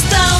estão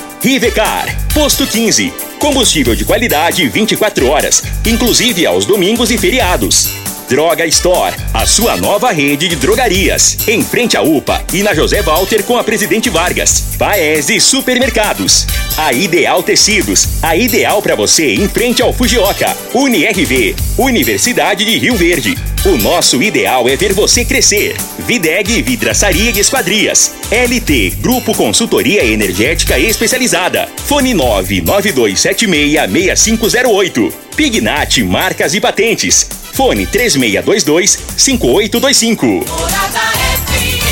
Rivecar, Posto 15. Combustível de qualidade 24 horas, inclusive aos domingos e feriados. Droga Store, a sua nova rede de drogarias. Em frente à UPA e na José Walter com a Presidente Vargas. Paese Supermercados. A Ideal Tecidos, a ideal para você em frente ao Fujioka. UniRV, Universidade de Rio Verde. O nosso ideal é ver você crescer. Videg Vidraçaria e Esquadrias. LT Grupo Consultoria Energética Especializada. Fone 992766508. Pignat Marcas e Patentes. Fone 3622-5825. Morada FM.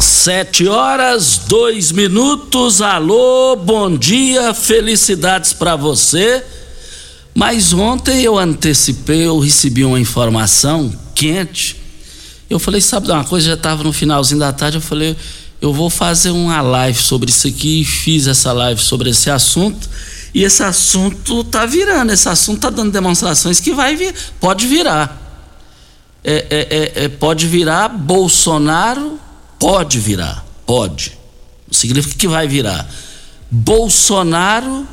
Sete horas, dois minutos. Alô, bom dia, felicidades para você. Mas ontem eu antecipei, eu recebi uma informação quente. Eu falei, sabe uma coisa? Já estava no finalzinho da tarde. Eu falei, eu vou fazer uma live sobre isso aqui. Fiz essa live sobre esse assunto. E esse assunto tá virando. Esse assunto tá dando demonstrações que vai vir, pode virar. É, é, é, é, pode virar Bolsonaro Pode virar, pode. Não significa que vai virar. Bolsonaro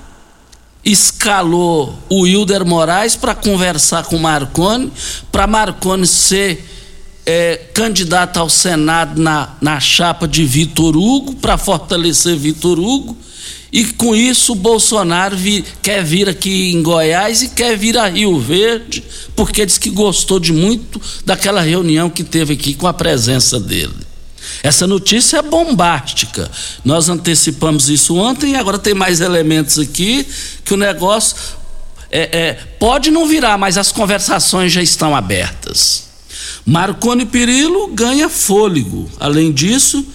escalou o Hilder Moraes para conversar com Marconi, para Marconi ser é, candidato ao Senado na, na chapa de Vitor Hugo, para fortalecer Vitor Hugo. E com isso o Bolsonaro vi, quer vir aqui em Goiás e quer vir a Rio Verde, porque diz que gostou de muito daquela reunião que teve aqui com a presença dele. Essa notícia é bombástica. Nós antecipamos isso ontem e agora tem mais elementos aqui que o negócio é, é, pode não virar, mas as conversações já estão abertas. Marconi Perillo ganha fôlego. Além disso,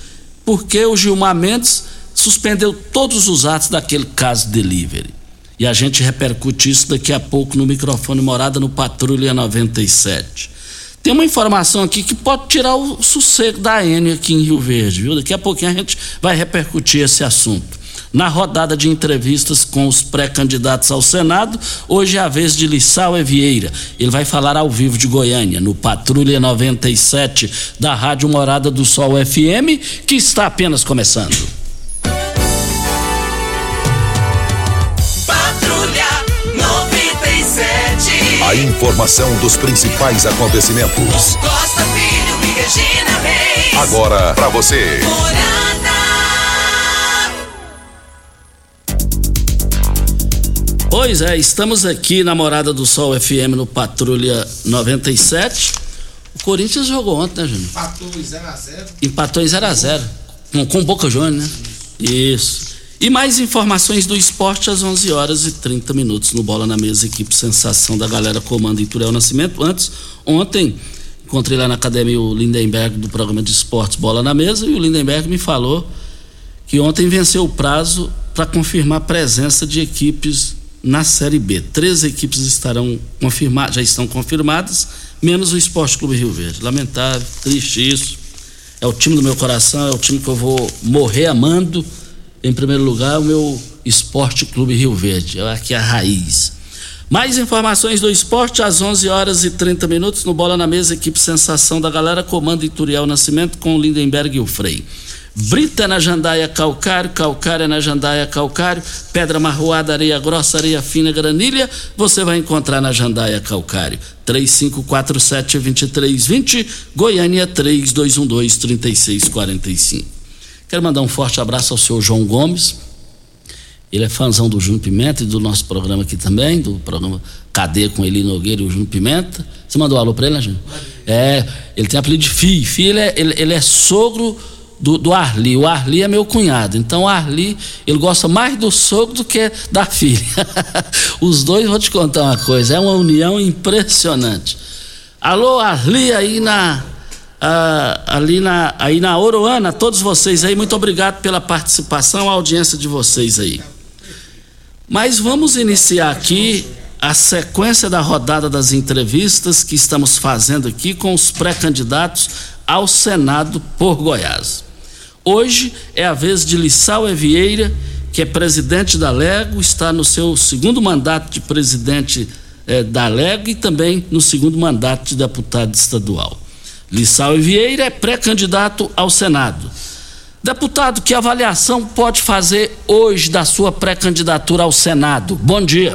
porque o Gilmar Mendes suspendeu todos os atos daquele caso delivery. E a gente repercute isso daqui a pouco no microfone Morada no Patrulha 97. Tem uma informação aqui que pode tirar o sossego da N aqui em Rio Verde, viu? Daqui a pouquinho a gente vai repercutir esse assunto. Na rodada de entrevistas com os pré-candidatos ao Senado, hoje é a vez de Lissau Vieira. Ele vai falar ao vivo de Goiânia, no Patrulha 97 da Rádio Morada do Sol FM, que está apenas começando. A informação dos principais acontecimentos. Costa Filho e Regina Reis. Agora para você. Pois é, estamos aqui na Morada do Sol FM no Patrulha 97. O Corinthians jogou ontem, né, Júnior? Empatou em 0x0. Empatou em 0x0 com, com o Boca Juniors, né? Isso. E mais informações do esporte às 11 horas e 30 minutos no Bola na Mesa, equipe Sensação da galera comando Iturel Nascimento. Antes, ontem, encontrei lá na academia o Lindenberg do programa de esportes Bola na Mesa e o Lindenberg me falou que ontem venceu o prazo para confirmar a presença de equipes na Série B. Três equipes estarão confirmadas, já estão confirmadas menos o Esporte Clube Rio Verde. Lamentável, triste isso. É o time do meu coração, é o time que eu vou morrer amando. Em primeiro lugar, o meu Esporte Clube Rio Verde. É aqui a raiz. Mais informações do esporte às 11 horas e 30 minutos no Bola na Mesa, equipe Sensação da Galera, comando Ituriel Nascimento com o Lindenberg e o Frei. Brita na jandaia calcário, calcária na jandaia calcário, pedra marroada, areia grossa, areia fina, granilha, você vai encontrar na jandaia calcário. 3547-2320, Goiânia 3212-3645. Quero mandar um forte abraço ao senhor João Gomes, ele é fãzão do Júnior Pimenta e do nosso programa aqui também, do programa Cadeia com Eli Nogueira e o Júnior Pimenta. Você mandou um alô para ele, né, Júnior? É, ele tem apelido de Fi. Fi, ele é, ele, ele é sogro do, do, Arli. O Arli é meu cunhado. Então o Arli, ele gosta mais do sogro do que da filha. Os dois, vou te contar uma coisa, é uma união impressionante. Alô, Arli, aí na. Uh, ali na, aí na Oroana, todos vocês aí, muito obrigado pela participação, a audiência de vocês aí. Mas vamos iniciar aqui a sequência da rodada das entrevistas que estamos fazendo aqui com os pré-candidatos ao Senado por Goiás. Hoje é a vez de Lissau Evieira, que é presidente da Lego, está no seu segundo mandato de presidente eh, da Lego e também no segundo mandato de deputado estadual. Lissau Vieira é pré-candidato ao Senado. Deputado, que avaliação pode fazer hoje da sua pré-candidatura ao Senado? Bom dia.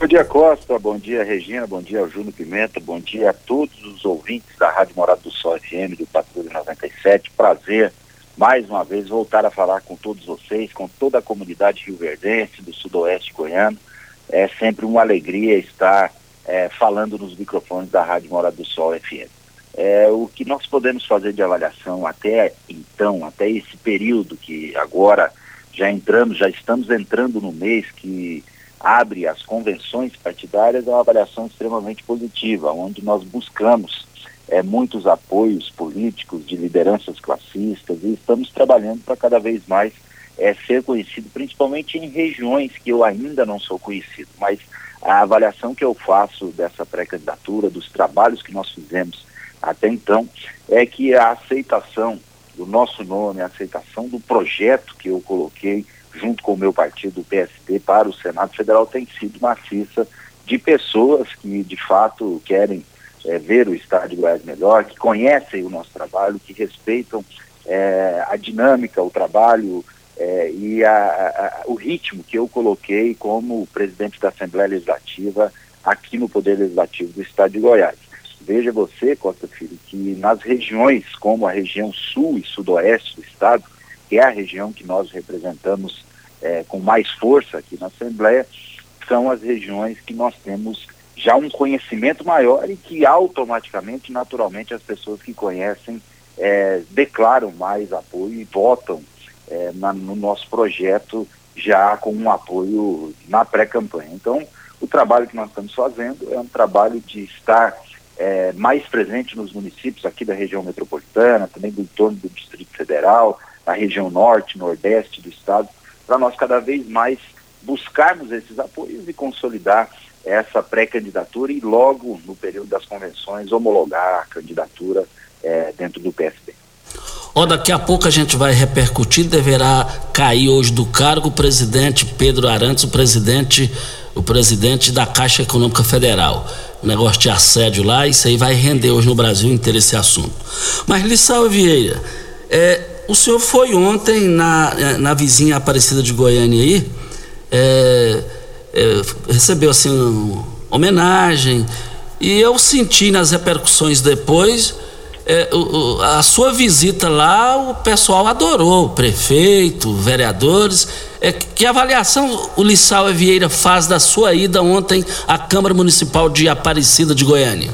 Bom dia, Costa. Bom dia, Regina. Bom dia Júnior Pimenta. Bom dia a todos os ouvintes da Rádio Morado do Sol FM, do Patrulha 97. Prazer, mais uma vez, voltar a falar com todos vocês, com toda a comunidade rioverdense, do sudoeste goiano. É sempre uma alegria estar é, falando nos microfones da Rádio Morado do Sol FM. É, o que nós podemos fazer de avaliação até então, até esse período que agora já entramos, já estamos entrando no mês que abre as convenções partidárias, é uma avaliação extremamente positiva, onde nós buscamos é, muitos apoios políticos de lideranças classistas e estamos trabalhando para cada vez mais é, ser conhecido, principalmente em regiões que eu ainda não sou conhecido, mas a avaliação que eu faço dessa pré-candidatura, dos trabalhos que nós fizemos até então, é que a aceitação do nosso nome, a aceitação do projeto que eu coloquei junto com o meu partido, o PST, para o Senado Federal tem sido maciça de pessoas que de fato querem é, ver o Estado de Goiás melhor, que conhecem o nosso trabalho, que respeitam é, a dinâmica, o trabalho é, e a, a, o ritmo que eu coloquei como presidente da Assembleia Legislativa aqui no Poder Legislativo do Estado de Goiás. Veja você, Costa Filho, que nas regiões como a região sul e sudoeste do estado, que é a região que nós representamos é, com mais força aqui na Assembleia, são as regiões que nós temos já um conhecimento maior e que automaticamente, naturalmente, as pessoas que conhecem é, declaram mais apoio e votam é, na, no nosso projeto já com um apoio na pré-campanha. Então, o trabalho que nós estamos fazendo é um trabalho de estar é, mais presente nos municípios aqui da região metropolitana, também do entorno do Distrito Federal, na região norte, nordeste do estado, para nós cada vez mais buscarmos esses apoios e consolidar essa pré-candidatura e logo no período das convenções homologar a candidatura é, dentro do PSB. Ó, daqui a pouco a gente vai repercutir, deverá cair hoje do cargo o presidente Pedro Arantes, o presidente, o presidente da Caixa Econômica Federal negócio de assédio lá, isso aí vai render hoje no Brasil inteiro esse assunto. Mas, Lissau Vieira, é, o senhor foi ontem na, na vizinha Aparecida de Goiânia aí, é, é, recebeu assim uma homenagem, e eu senti nas repercussões depois é, o, a sua visita lá, o pessoal adorou, o prefeito, vereadores. É, que avaliação o Lissau Vieira faz da sua ida ontem à Câmara Municipal de Aparecida de Goiânia?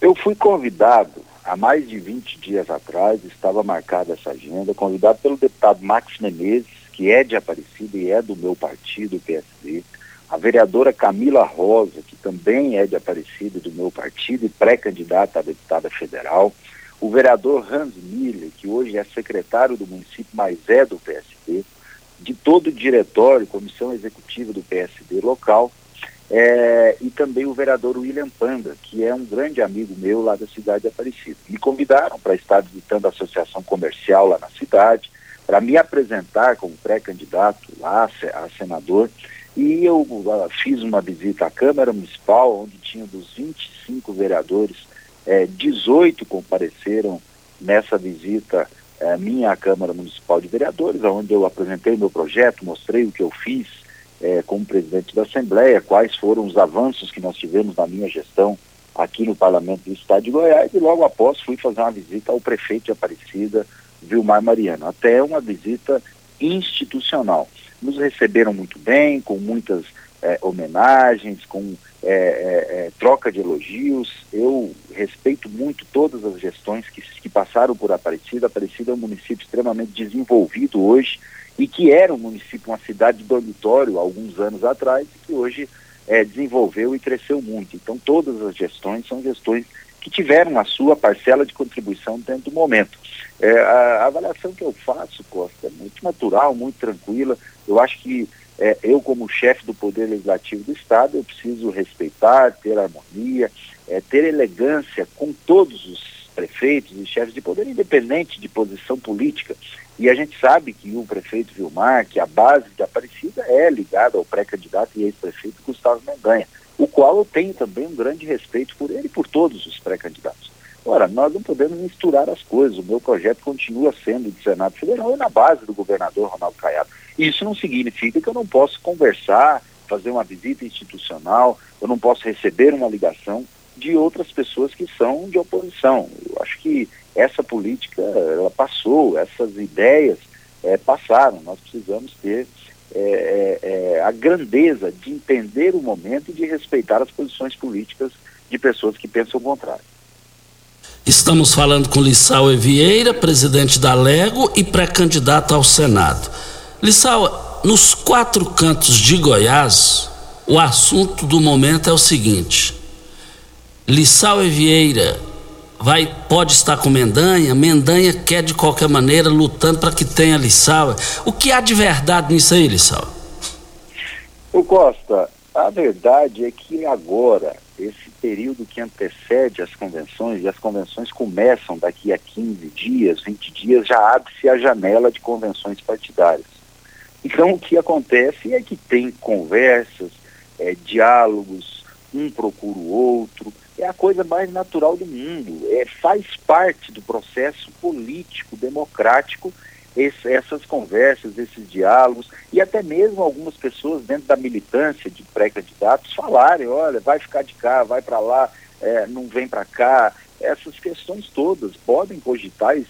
Eu fui convidado há mais de 20 dias atrás, estava marcada essa agenda, convidado pelo deputado Max Menezes, que é de Aparecida e é do meu partido, o PSD, a vereadora Camila Rosa, que também é de Aparecida do meu partido e pré-candidata a deputada federal, o vereador Hans Miller, que hoje é secretário do município, mas é do PSD, de todo o diretório, comissão executiva do PSD local, é, e também o vereador William Panda, que é um grande amigo meu lá da cidade de Aparecida. Me convidaram para estar visitando a associação comercial lá na cidade, para me apresentar como pré-candidato lá a senador. E eu uh, fiz uma visita à Câmara Municipal, onde tinha dos 25 vereadores, é, 18 compareceram nessa visita é, minha à Câmara Municipal de Vereadores, onde eu apresentei meu projeto, mostrei o que eu fiz é, como presidente da Assembleia, quais foram os avanços que nós tivemos na minha gestão aqui no Parlamento do Estado de Goiás, e logo após fui fazer uma visita ao prefeito de Aparecida, Vilmar Mariano, até uma visita institucional. Nos receberam muito bem, com muitas é, homenagens, com é, é, troca de elogios. Eu respeito muito todas as gestões que, que passaram por Aparecida. Aparecida é um município extremamente desenvolvido hoje e que era um município, uma cidade de dormitório alguns anos atrás e que hoje é, desenvolveu e cresceu muito. Então todas as gestões são gestões que tiveram a sua parcela de contribuição dentro do momento. É, a, a, avaliação que eu faço, Costa, é muito natural, muito tranquila. Eu acho que é, eu, como chefe do Poder Legislativo do Estado, eu preciso respeitar, ter harmonia, é, ter elegância com todos os prefeitos e chefes de poder, independente de posição política. E a gente sabe que o prefeito Vilmar, que a base de Aparecida é ligada ao pré-candidato e ex-prefeito Gustavo Mendanha o qual eu tenho também um grande respeito por ele e por todos os pré-candidatos. Ora, nós não podemos misturar as coisas. O meu projeto continua sendo do Senado Federal e na base do governador Ronaldo Caiado. Isso não significa que eu não posso conversar, fazer uma visita institucional, eu não posso receber uma ligação de outras pessoas que são de oposição. Eu acho que essa política, ela passou, essas ideias é, passaram. Nós precisamos ter é, é, é, a grandeza de entender o momento e de respeitar as posições políticas de pessoas que pensam o contrário. Estamos falando com Lissau Evieira, presidente da Lego e pré-candidato ao Senado. Lissau, nos quatro cantos de Goiás, o assunto do momento é o seguinte: Lissau Evieira vai pode estar com Mendanha, Mendanha quer de qualquer maneira lutando para que tenha Lissau. O que há de verdade nisso aí, Lissau? O Costa, a verdade é que agora, esse período que antecede as convenções, e as convenções começam daqui a 15 dias, 20 dias, já abre-se a janela de convenções partidárias. Então, o que acontece é que tem conversas, é, diálogos, um procura o outro, é a coisa mais natural do mundo. É, faz parte do processo político, democrático, esse, essas conversas, esses diálogos, e até mesmo algumas pessoas dentro da militância de pré-candidatos falarem, olha, vai ficar de cá, vai para lá, é, não vem para cá. Essas questões todas podem cogitar, e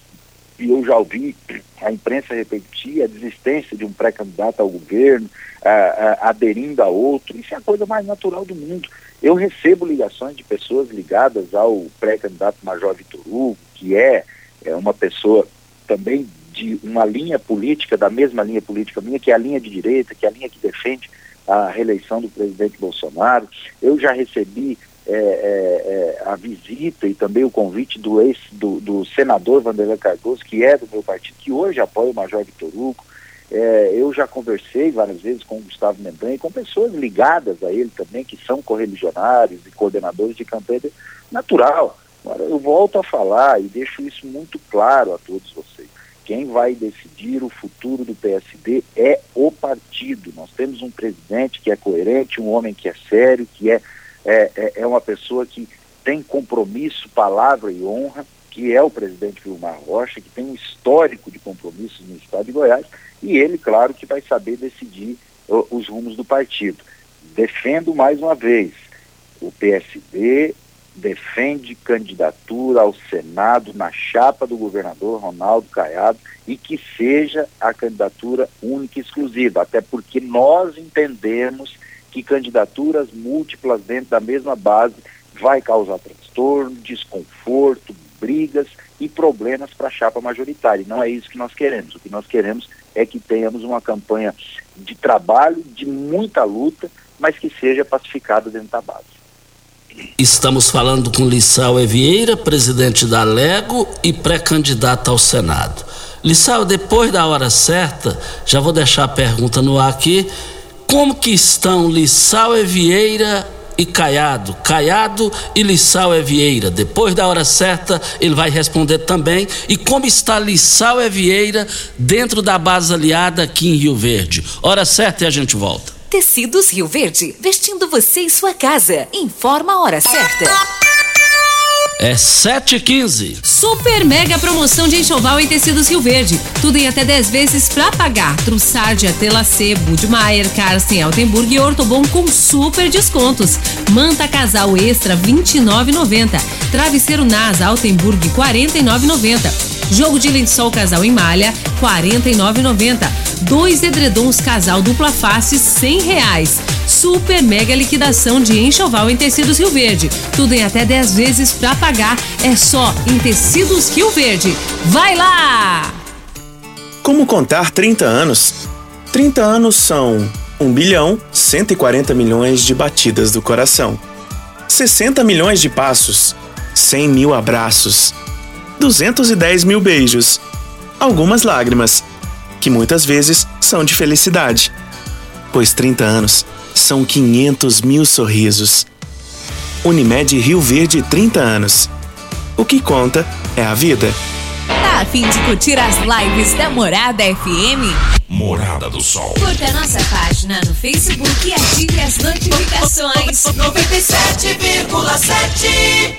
eu já ouvi a imprensa repetir a desistência de um pré-candidato ao governo, a, a, aderindo a outro, isso é a coisa mais natural do mundo. Eu recebo ligações de pessoas ligadas ao pré-candidato Major Vitor Hugo, que é, é uma pessoa também de uma linha política, da mesma linha política minha, que é a linha de direita, que é a linha que defende a reeleição do presidente Bolsonaro. Eu já recebi é, é, é, a visita e também o convite do ex do, do senador Vanderlei Cardoso, que é do meu partido, que hoje apoia o Major Vitor Hugo. É, eu já conversei várias vezes com o Gustavo Mendanha e com pessoas ligadas a ele também, que são correligionários e coordenadores de campanha natural. Agora, eu volto a falar e deixo isso muito claro a todos vocês. Quem vai decidir o futuro do PSD é o partido. Nós temos um presidente que é coerente, um homem que é sério, que é, é, é, uma pessoa que tem compromisso, palavra e honra, que é o presidente Vilmar Rocha, que tem um histórico de compromissos no estado de Goiás e ele, claro, que vai saber decidir uh, os rumos do partido. Defendo mais uma vez, o PSD defende candidatura ao Senado na chapa do governador Ronaldo Caiado e que seja a candidatura única e exclusiva, até porque nós entendemos que candidaturas múltiplas dentro da mesma base vai causar transtorno, desconforto, brigas e problemas para a chapa majoritária. Não é isso que nós queremos. O que nós queremos é que tenhamos uma campanha de trabalho, de muita luta, mas que seja pacificada dentro da base. Estamos falando com Lissau Evieira, presidente da Lego e pré-candidato ao Senado. Lissau, depois da hora certa, já vou deixar a pergunta no ar aqui. como que estão Lissau Vieira e Caiado. Caiado e Lissau Vieira. Depois da hora certa, ele vai responder também. E como está Lissau Vieira dentro da base aliada aqui em Rio Verde. Hora certa e a gente volta. Tecidos Rio Verde, vestindo você e sua casa. Informa a hora certa. É 7h15. Super mega promoção de enxoval em tecidos Rio Verde. Tudo em até 10 vezes pra pagar. Trussardi, Telacê, Budmeier, Carsten, Altenburg e Ortobon com super descontos. Manta casal extra 29,90. Travesseiro NASA Altenburg 49,90. Jogo de lençol casal em malha 49,90. Dois edredons casal dupla face 100 reais. Super mega liquidação de enxoval em tecidos Rio Verde. Tudo em até 10 vezes pra pagar. É só em tecidos Rio Verde. Vai lá! Como contar 30 anos? 30 anos são 1 bilhão 140 milhões de batidas do coração, 60 milhões de passos, 100 mil abraços, 210 mil beijos, algumas lágrimas, que muitas vezes são de felicidade, pois 30 anos são 500 mil sorrisos. Unimed Rio Verde 30 anos. O que conta é a vida. Tá a fim de curtir as lives da Morada FM? Morada do Sol. Curta nossa página no Facebook e ative as notificações. 97,7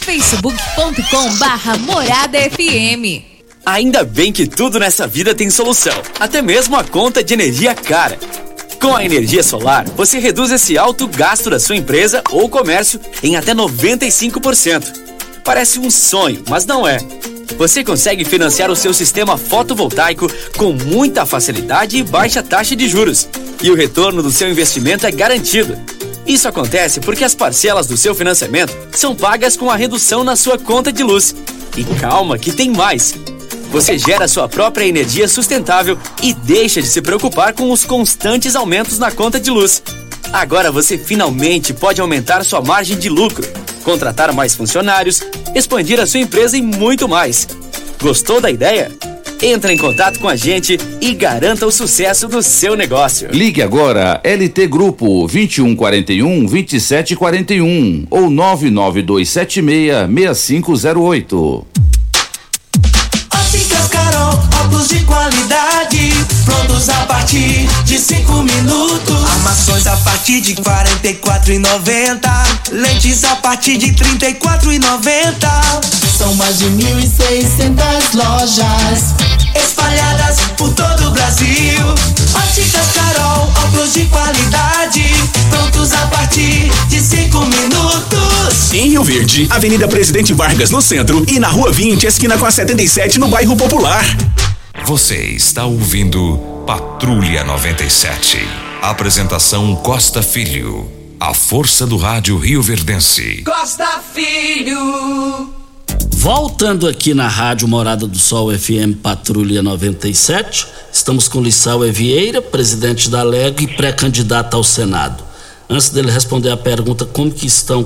facebook.com barra Morada FM. Ainda bem que tudo nessa vida tem solução, até mesmo a conta de energia cara. Com a energia solar, você reduz esse alto gasto da sua empresa ou comércio em até 95%. Parece um sonho, mas não é. Você consegue financiar o seu sistema fotovoltaico com muita facilidade e baixa taxa de juros. E o retorno do seu investimento é garantido. Isso acontece porque as parcelas do seu financiamento são pagas com a redução na sua conta de luz. E calma, que tem mais! Você gera sua própria energia sustentável e deixa de se preocupar com os constantes aumentos na conta de luz. Agora você finalmente pode aumentar sua margem de lucro, contratar mais funcionários, expandir a sua empresa e muito mais. Gostou da ideia? Entre em contato com a gente e garanta o sucesso do seu negócio. Ligue agora LT Grupo 2141 2741 ou 99276 6508. Qualidade, a partir de 5 minutos. Armações a partir de 44,90. Lentes a partir de 34,90. São mais de 1.600 lojas espalhadas por todo o Brasil. Óticas Carol, óculos de qualidade, prontos a partir de 5 minutos. Em Rio Verde, Avenida Presidente Vargas no centro e na Rua 20, esquina com a 77 no bairro Popular. Você está ouvindo Patrulha 97. Apresentação Costa Filho. A força do rádio Rio Verdense. Costa Filho. Voltando aqui na Rádio Morada do Sol FM Patrulha 97, estamos com Lissau Vieira, presidente da Lega e pré-candidato ao Senado. Antes dele responder a pergunta como que estão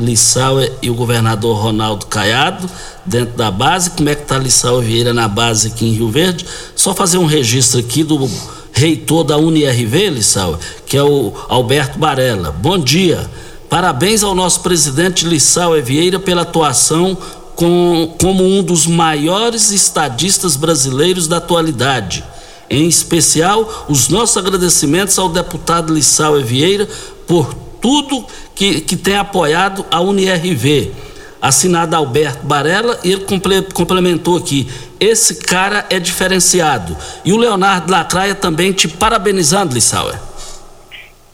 Lissau e o governador Ronaldo Caiado dentro da base, como é que está Lissau Vieira na base aqui em Rio Verde, só fazer um registro aqui do reitor da UniRV, Lissau, que é o Alberto Barella. Bom dia. Parabéns ao nosso presidente Lissau Vieira pela atuação com- como um dos maiores estadistas brasileiros da atualidade. Em especial, os nossos agradecimentos ao deputado Lissau Vieira por tudo que, que tem apoiado a UniRV. Assinado Alberto Barella, e ele comple- complementou aqui: esse cara é diferenciado. E o Leonardo Lacraia também te parabenizando, Lissauer.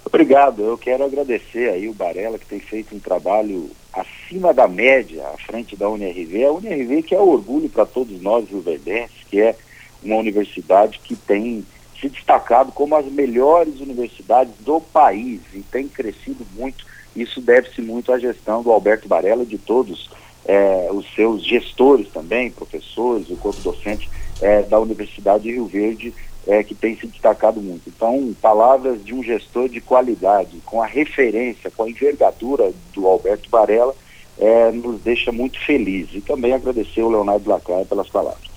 Obrigado, eu quero agradecer aí o Barella que tem feito um trabalho acima da média à frente da UNRV. A UNRV que é orgulho para todos nós rioverdenses, que é uma universidade que tem se destacado como as melhores universidades do país e tem crescido muito. Isso deve-se muito à gestão do Alberto Barella e de todos eh, os seus gestores também, professores, o corpo docente eh, da Universidade de Rio Verde, eh, que tem se destacado muito. Então, palavras de um gestor de qualidade, com a referência, com a envergadura do Alberto Barella, nos deixa muito felizes. E também agradecer o Leonardo Lacaia pelas palavras.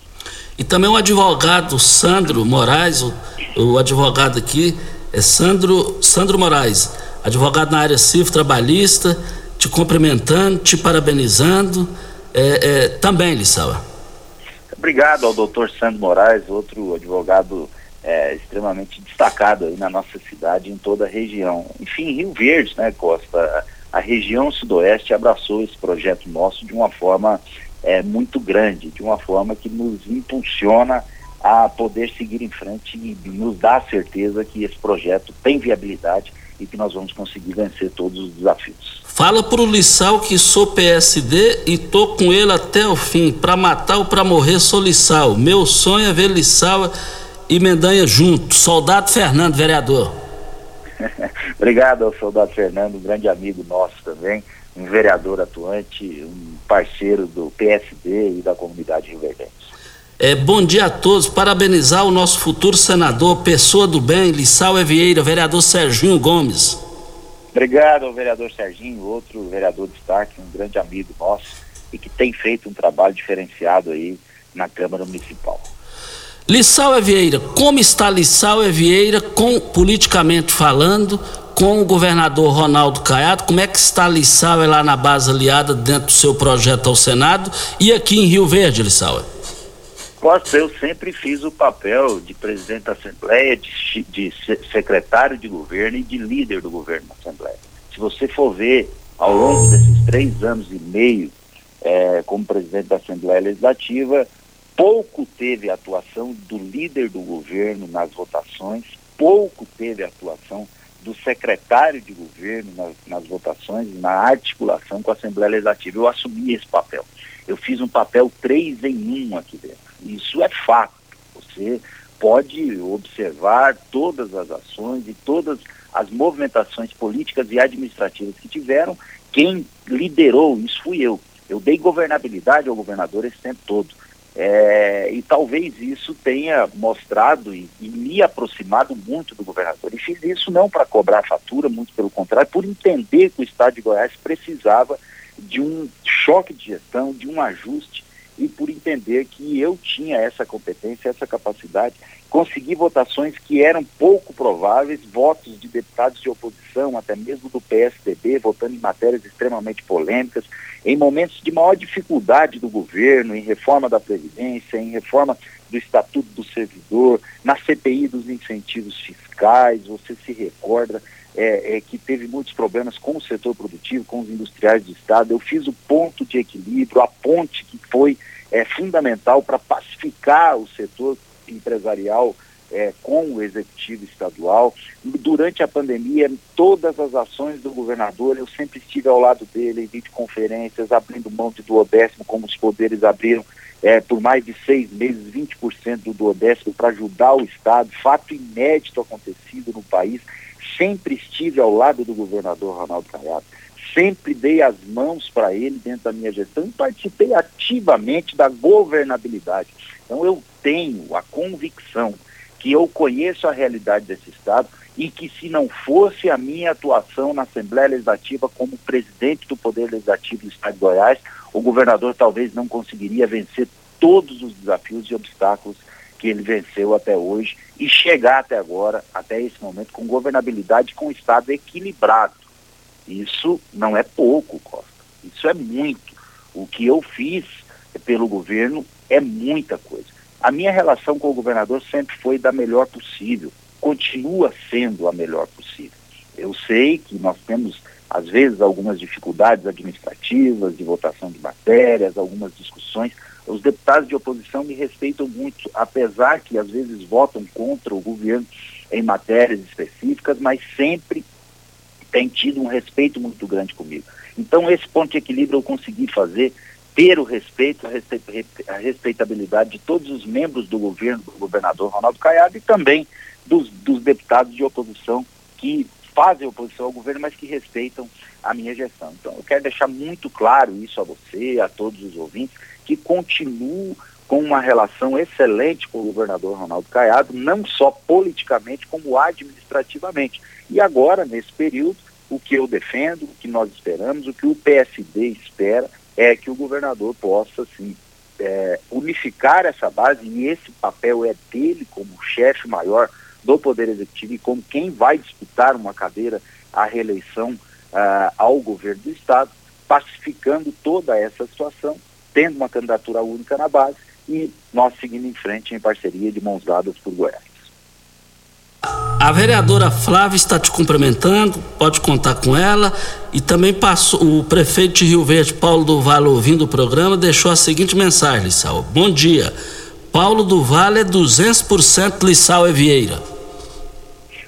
E também o advogado Sandro Moraes, o, o advogado aqui, É Sandro, Sandro Moraes, advogado na área civil trabalhista, te cumprimentando, te parabenizando. É, é, também, Lissau. Obrigado ao doutor Sandro Moraes, outro advogado é, extremamente destacado aí na nossa cidade em toda a região. Enfim, Rio Verde, né, Costa? A região sudoeste abraçou esse projeto nosso de uma forma é, muito grande, de uma forma que nos impulsiona a poder seguir em frente e nos dá a certeza que esse projeto tem viabilidade e que nós vamos conseguir vencer todos os desafios. Fala pro Lissau que sou PSD e tô com ele até o fim. Para matar ou para morrer sou Lissau. Meu sonho é ver Lissau e Mendanha junto. Soldado Fernando, vereador. Obrigado ao soldado Fernando, um grande amigo nosso também, um vereador atuante, um parceiro do PSD e da comunidade rioverdense. É, bom dia a todos, parabenizar o nosso futuro senador, pessoa do bem, Lissau Evieira, vereador Serginho Gomes. Obrigado ao vereador Serginho, outro vereador de destaque, um grande amigo nosso e que tem feito um trabalho diferenciado aí na Câmara Municipal. Lissau Evieira, como está Lissau Evieira, com, politicamente falando, com o governador Ronaldo Caiado, como é que está Lissau lá na base aliada dentro do seu projeto ao Senado e aqui em Rio Verde, Lissau? Costa, eu sempre fiz o papel de presidente da Assembleia, de, de secretário de governo e de líder do governo na Assembleia. Se você for ver ao longo desses três anos e meio é, como presidente da Assembleia Legislativa, pouco teve atuação do líder do governo nas votações, pouco teve atuação do secretário de governo nas, nas votações, na articulação com a Assembleia Legislativa. Eu assumi esse papel. Eu fiz um papel três em um aqui dentro. Isso é fato. Você pode observar todas as ações e todas as movimentações políticas e administrativas que tiveram. Quem liderou isso fui eu. Eu dei governabilidade ao governador esse tempo todo. É, e talvez isso tenha mostrado e, e, me aproximado muito do governador. E fiz isso não para cobrar fatura, muito pelo contrário, por entender que o Estado de Goiás precisava de um choque de gestão, de um ajuste, e por entender que eu tinha essa competência, essa capacidade, consegui votações que eram pouco prováveis, votos de deputados de oposição, até mesmo do PSDB, votando em matérias extremamente polêmicas, em momentos de maior dificuldade do governo, em reforma da Previdência, em reforma do Estatuto do Servidor, na CPI dos incentivos fiscais, você se recorda é, é, que teve muitos problemas com o setor produtivo, com os industriais do Estado. Eu fiz o ponto de equilíbrio, a ponte que foi é, fundamental para pacificar o setor empresarial é, com o executivo estadual. Durante a pandemia, todas as ações do governador, eu sempre estive ao lado dele em videoconferências, abrindo mão de duodécimo, como os poderes abriram é, por mais de seis meses, 20% do duodécimo para ajudar o Estado, fato inédito acontecido no país. Sempre estive ao lado do governador Ronaldo Caiado, sempre dei as mãos para ele dentro da minha gestão e participei ativamente da governabilidade. Então eu tenho a convicção que eu conheço a realidade desse Estado e que se não fosse a minha atuação na Assembleia Legislativa como presidente do Poder Legislativo do Estado de Goiás, o governador talvez não conseguiria vencer todos os desafios e obstáculos que ele venceu até hoje e chegar até agora, até esse momento, com governabilidade com Estado equilibrado. Isso não é pouco, Costa. Isso é muito. O que eu fiz pelo governo é muita coisa. A minha relação com o governador sempre foi da melhor possível, continua sendo a melhor possível. Eu sei que nós temos, às vezes, algumas dificuldades administrativas, de votação de matérias, algumas discussões. Os deputados de oposição me respeitam muito, apesar que às vezes votam contra o governo em matérias específicas, mas sempre tem tido um respeito muito grande comigo. Então, esse ponto de equilíbrio eu consegui fazer ter o respeito, a respeitabilidade de todos os membros do governo, do governador Ronaldo Caiado e também dos, dos deputados de oposição que fazem oposição ao governo, mas que respeitam a minha gestão. Então, eu quero deixar muito claro isso a você, a todos os ouvintes, que continuo com uma relação excelente com o governador Ronaldo Caiado, não só politicamente, como administrativamente. E agora, nesse período, o que eu defendo, o que nós esperamos, o que o PSD espera, é que o governador possa, assim, é, unificar essa base, e esse papel é dele como chefe maior do Poder Executivo e como quem vai disputar uma cadeira à reeleição ah, ao governo do Estado, pacificando toda essa situação, tendo uma candidatura única na base e nós seguindo em frente em parceria de mãos dadas por Goiás. A vereadora Flávia está te cumprimentando, pode contar com ela. E também passou o prefeito de Rio Verde, Paulo do Vale, ouvindo o programa, deixou a seguinte mensagem, Lissau. Bom dia. Paulo do Vale é 200% Lissau Evieira.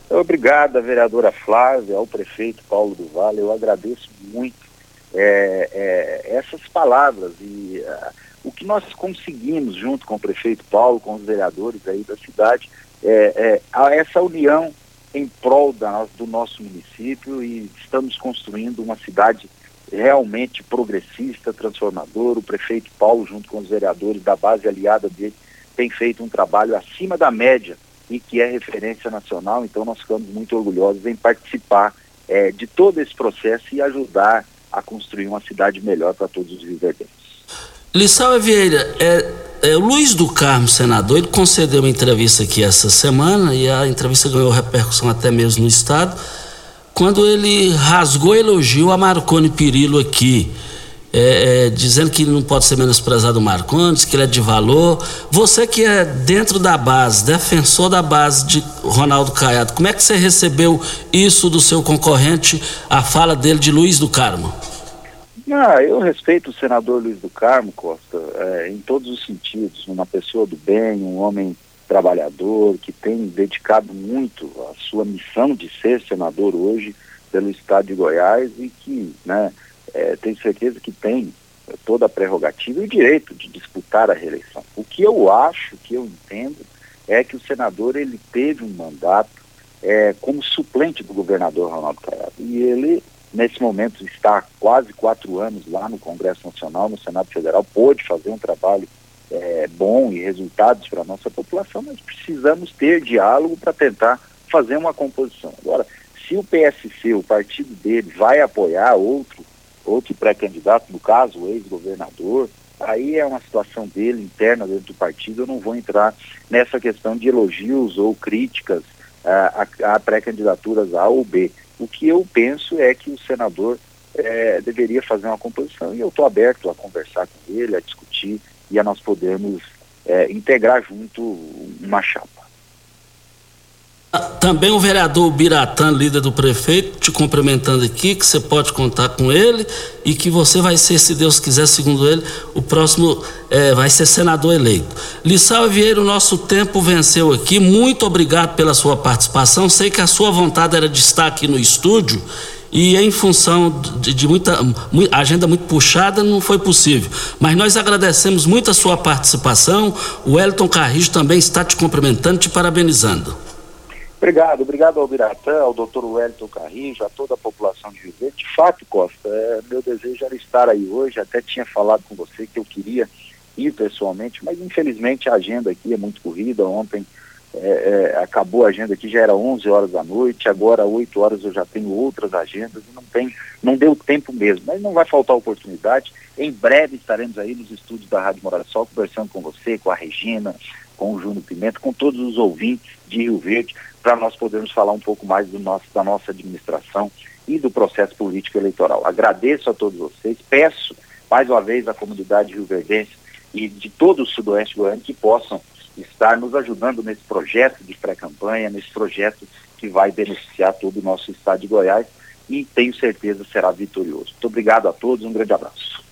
Obrigado, vereadora Flávia, ao prefeito Paulo do Vale. Eu agradeço muito é, é, essas palavras e uh, o que nós conseguimos junto com o prefeito Paulo, com os vereadores aí da cidade, é, é essa união em prol da, do nosso município e estamos construindo uma cidade realmente progressista, transformadora. O prefeito Paulo, junto com os vereadores da base aliada dele, tem feito um trabalho acima da média e que é referência nacional. Então, nós ficamos muito orgulhosos em participar é, de todo esse processo e ajudar a construir uma cidade melhor para todos os viverdenses. Lissau Vieira, é, é, o Luiz do Carmo, senador, ele concedeu uma entrevista aqui essa semana e a entrevista ganhou repercussão até mesmo no Estado, quando ele rasgou elogio a Marconi Pirillo aqui, é, é, dizendo que não pode ser menosprezado o Marconi, que ele é de valor. Você que é dentro da base, defensor da base de Ronaldo Caiado, como é que você recebeu isso do seu concorrente, a fala dele de Luiz do Carmo? Ah, eu respeito o senador Luiz do Carmo, Costa, é, em todos os sentidos. Uma pessoa do bem, um homem trabalhador, que tem dedicado muito a sua missão de ser senador hoje pelo estado de Goiás e que, né, é, certeza que tem toda a prerrogativa e o direito de disputar a reeleição. O que eu acho, que eu entendo, é que o senador ele teve um mandato é, como suplente do governador Ronaldo Caiado. E ele nesse momento está há quase quatro anos lá no Congresso Nacional, no Senado Federal, pôde fazer um trabalho é, bom e resultados para a nossa população, mas precisamos ter diálogo para tentar fazer uma composição. Agora, se o PSC, o partido dele, vai apoiar outro, outro pré-candidato, no caso, o ex-governador, aí é uma situação dele interna dentro do partido, eu não vou entrar nessa questão de elogios ou críticas a, a, a pré-candidaturas A ou B. O que eu penso é que o senador é, deveria fazer uma composição e eu estou aberto a conversar com ele, a discutir e a nós podermos é, integrar junto uma chapa. Também o vereador Biratã, líder do prefeito, te cumprimentando aqui, que você pode contar com ele e que você vai ser, se Deus quiser, segundo ele, o próximo é, vai ser senador eleito. Lissau Vieira, o nosso tempo venceu aqui. Muito obrigado pela sua participação. Sei que a sua vontade era de estar aqui no estúdio e em função de, de muita agenda muito puxada não foi possível. Mas nós agradecemos muito a sua participação. O Elton Carrijo também está te cumprimentando, te parabenizando. Obrigado, obrigado ao Biratã, ao doutor Wellington Carrijo, a toda a população de Verde. De fato, Costa, é, meu desejo era estar aí hoje, até tinha falado com você que eu queria ir pessoalmente, mas infelizmente a agenda aqui é muito corrida. Ontem é, é, acabou a agenda aqui, já era 11 horas da noite, agora 8 horas eu já tenho outras agendas e não, tem, não deu tempo mesmo, mas não vai faltar oportunidade. Em breve estaremos aí nos estúdios da Rádio Morada Sol conversando com você, com a Regina, com o Júnior Pimenta, com todos os ouvintes de Rio Verde, para nós podermos falar um pouco mais do nosso, da nossa administração e do processo político eleitoral. Agradeço a todos vocês, peço mais uma vez à comunidade rio-verdense e de todo o sudoeste goiano que possam estar nos ajudando nesse projeto de pré-campanha, nesse projeto que vai beneficiar todo o nosso estado de Goiás e tenho certeza será vitorioso. Muito obrigado a todos, um grande abraço.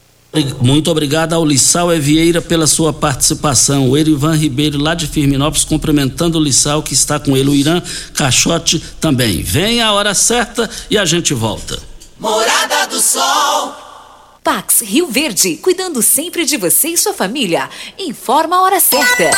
Muito obrigado ao Lissau Evieira pela sua participação. O Erivan Ribeiro, lá de Firminópolis, cumprimentando o Lissau, que está com ele. O Irã Caixote também. Vem a hora certa e a gente volta. Morada do Sol. Pax Rio Verde, cuidando sempre de você e sua família. Informa a hora certa.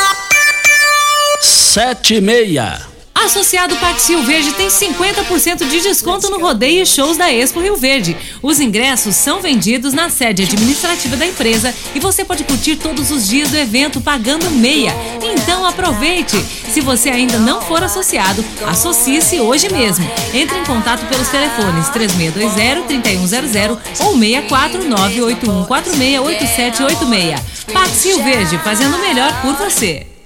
Sete e meia. Associado Pax Rio Verde tem 50% de desconto no rodeio e shows da Expo Rio Verde. Os ingressos são vendidos na sede administrativa da empresa e você pode curtir todos os dias do evento pagando meia. Então aproveite! Se você ainda não for associado, associe-se hoje mesmo. Entre em contato pelos telefones 3620-3100 ou 64981468786. Pax Rio Verde, fazendo o melhor por você.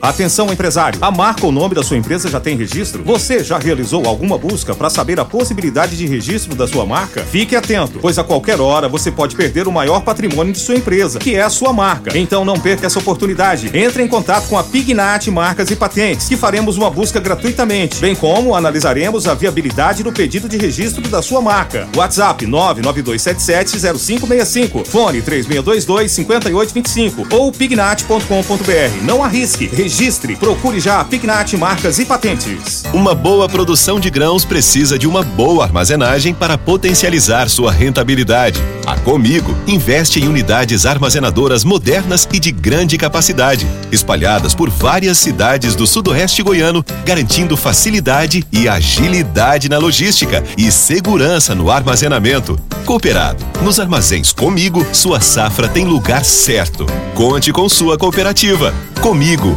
Atenção empresário, a marca ou nome da sua empresa já tem registro? Você já realizou alguma busca para saber a possibilidade de registro da sua marca? Fique atento, pois a qualquer hora você pode perder o maior patrimônio de sua empresa, que é a sua marca. Então não perca essa oportunidade. Entre em contato com a Pignat Marcas e Patentes, que faremos uma busca gratuitamente, bem como analisaremos a viabilidade do pedido de registro da sua marca. WhatsApp 992770565, fone 3622-5825 ou pignat.com.br. Não arrisque, registre, procure já a Pignat Marcas e Patentes. Uma boa produção de grãos precisa de uma boa armazenagem para potencializar sua rentabilidade. A Comigo investe em unidades armazenadoras modernas e de grande capacidade, espalhadas por várias cidades do sudoeste goiano, garantindo facilidade e agilidade na logística e segurança no armazenamento. Cooperado, nos armazéns Comigo, sua safra tem lugar certo. Conte com sua cooperativa. Comigo,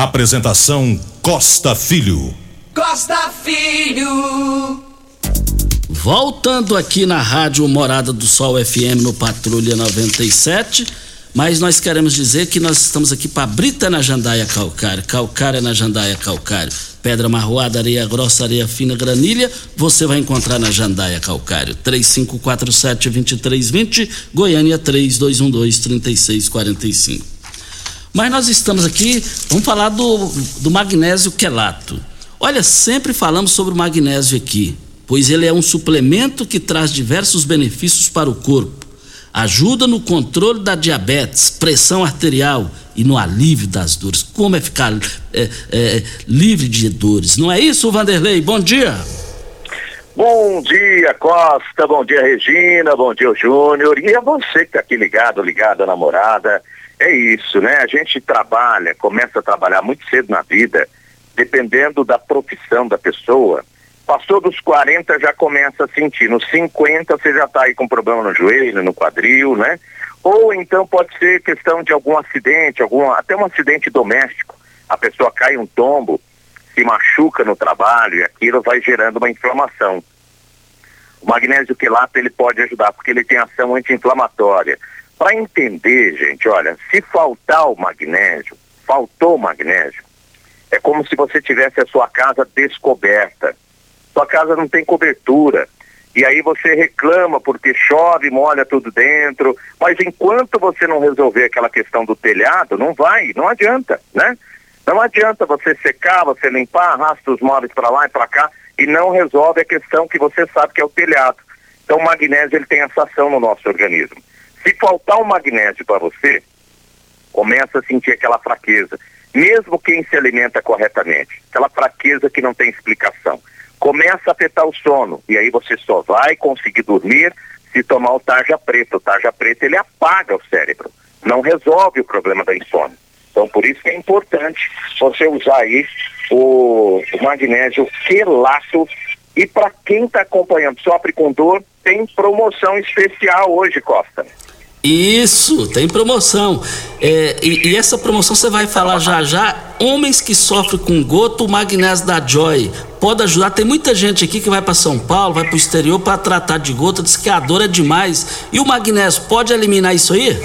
Apresentação Costa Filho. Costa Filho. Voltando aqui na Rádio Morada do Sol FM no Patrulha 97, mas nós queremos dizer que nós estamos aqui para Brita na Jandaia Calcário, Calcária na Jandaia Calcário, pedra marroada, areia grossa, areia fina, granilha, você vai encontrar na Jandaia Calcário, 3547-2320, Goiânia 3212-3645. Mas nós estamos aqui, vamos falar do, do magnésio quelato. Olha, sempre falamos sobre o magnésio aqui, pois ele é um suplemento que traz diversos benefícios para o corpo. Ajuda no controle da diabetes, pressão arterial e no alívio das dores. Como é ficar é, é, livre de dores? Não é isso, Vanderlei? Bom dia. Bom dia, Costa. Bom dia, Regina. Bom dia, Júnior. E a você que está aqui ligado, ligada, namorada. É isso, né? A gente trabalha, começa a trabalhar muito cedo na vida dependendo da profissão da pessoa, passou dos 40 já começa a sentir, nos 50 você já está aí com problema no joelho, no quadril, né? Ou então pode ser questão de algum acidente, algum, até um acidente doméstico. A pessoa cai um tombo, se machuca no trabalho e aquilo vai gerando uma inflamação. O magnésio quelato ele pode ajudar porque ele tem ação anti-inflamatória. Para entender, gente, olha, se faltar o magnésio, faltou o magnésio, é como se você tivesse a sua casa descoberta. Sua casa não tem cobertura. E aí você reclama porque chove, molha tudo dentro. Mas enquanto você não resolver aquela questão do telhado, não vai, não adianta, né? Não adianta você secar, você limpar, arrasta os móveis para lá e para cá e não resolve a questão que você sabe que é o telhado. Então o magnésio ele tem essa ação no nosso organismo. Se faltar o magnésio para você, começa a sentir aquela fraqueza mesmo quem se alimenta corretamente, aquela fraqueza que não tem explicação, começa a afetar o sono e aí você só vai conseguir dormir se tomar o tarja preta. O tarja preta ele apaga o cérebro, não resolve o problema da insônia. Então por isso que é importante você usar aí o, o magnésio quelato e para quem está acompanhando, sofre com dor, tem promoção especial hoje, Costa. Isso, tem promoção. É, e, e, essa promoção você vai falar já já. Homens que sofrem com gota, o magnésio da Joy pode ajudar. Tem muita gente aqui que vai para São Paulo, vai para o exterior para tratar de gota, diz que a dor é demais. E o magnésio pode eliminar isso aí?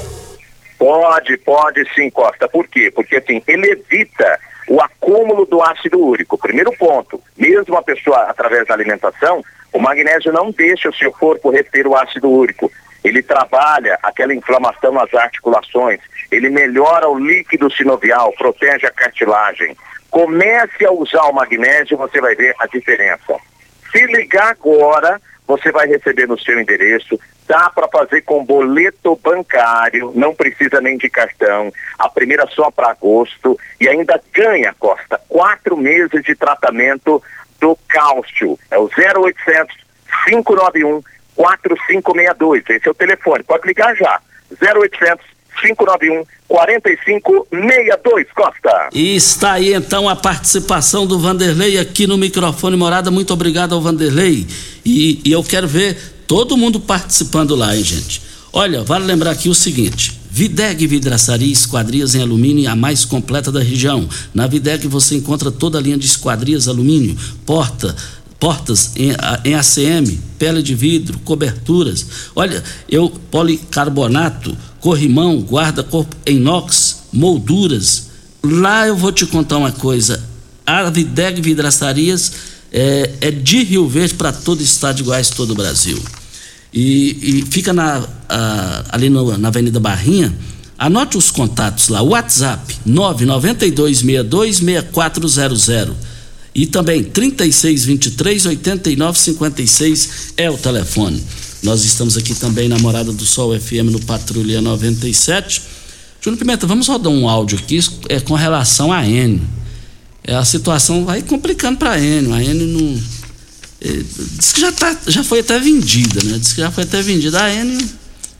Pode, pode sim, Costa. Por quê? Porque assim, ele evita o acúmulo do ácido úrico. Primeiro ponto, mesmo a pessoa através da alimentação, o magnésio não deixa o seu corpo reter o ácido úrico ele trabalha aquela inflamação nas articulações, ele melhora o líquido sinovial, protege a cartilagem. Comece a usar o magnésio, você vai ver a diferença. Se ligar agora, você vai receber no seu endereço. Dá para fazer com boleto bancário, não precisa nem de cartão. A primeira só para agosto e ainda ganha, Costa, quatro meses de tratamento do cálcio. É o 0800 591 4562. Esse é o telefone. Pode ligar já. 0800 591 4562, Costa. E está aí então a participação do Vanderlei aqui no microfone Morada. Muito obrigado ao Vanderlei. E, e eu quero ver todo mundo participando lá, hein, gente? Olha, vale lembrar aqui o seguinte: Videg Vidraçaria Esquadrias em Alumínio, a mais completa da região. Na Videg você encontra toda a linha de esquadrias alumínio, porta, portas em, em ACM, pele de vidro, coberturas. Olha, eu policarbonato, corrimão, guarda-corpo em inox, molduras. Lá eu vou te contar uma coisa. A Videg Vidraçarias é, é de Rio Verde para todo o estado de Goiás, todo o Brasil. E, e fica na, a, ali no, na Avenida Barrinha. Anote os contatos lá. WhatsApp 992626400 e também 3623 8956 é o telefone. Nós estamos aqui também na Morada do Sol FM no Patrulha 97. Júnior Pimenta, vamos rodar um áudio aqui é, com relação à N. É, a situação vai complicando para a N. A N não. É, diz que já, tá, já foi até vendida, né? Diz que já foi até vendida. A N,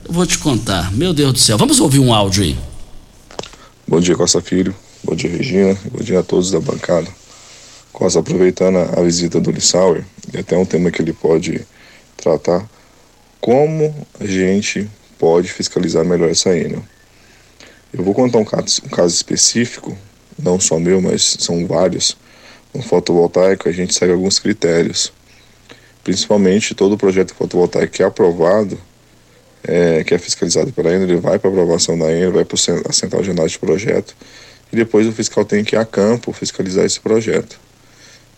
eu vou te contar. Meu Deus do céu. Vamos ouvir um áudio aí. Bom dia, Costa Filho. Bom dia, Regina. Bom dia a todos da bancada. Costa, aproveitando a, visita do Lissauer, e até um tema que ele pode tratar, como a gente pode fiscalizar melhor essa Enel. Eu vou contar um caso, um caso específico, não só meu, mas são vários. No fotovoltaico, a gente segue alguns critérios. Principalmente, todo projeto fotovoltaico que é aprovado, é, que é fiscalizado pela Enel, ele vai para aprovação da Enel, vai para a central de análise de projeto, e depois o fiscal tem que ir a campo fiscalizar esse projeto.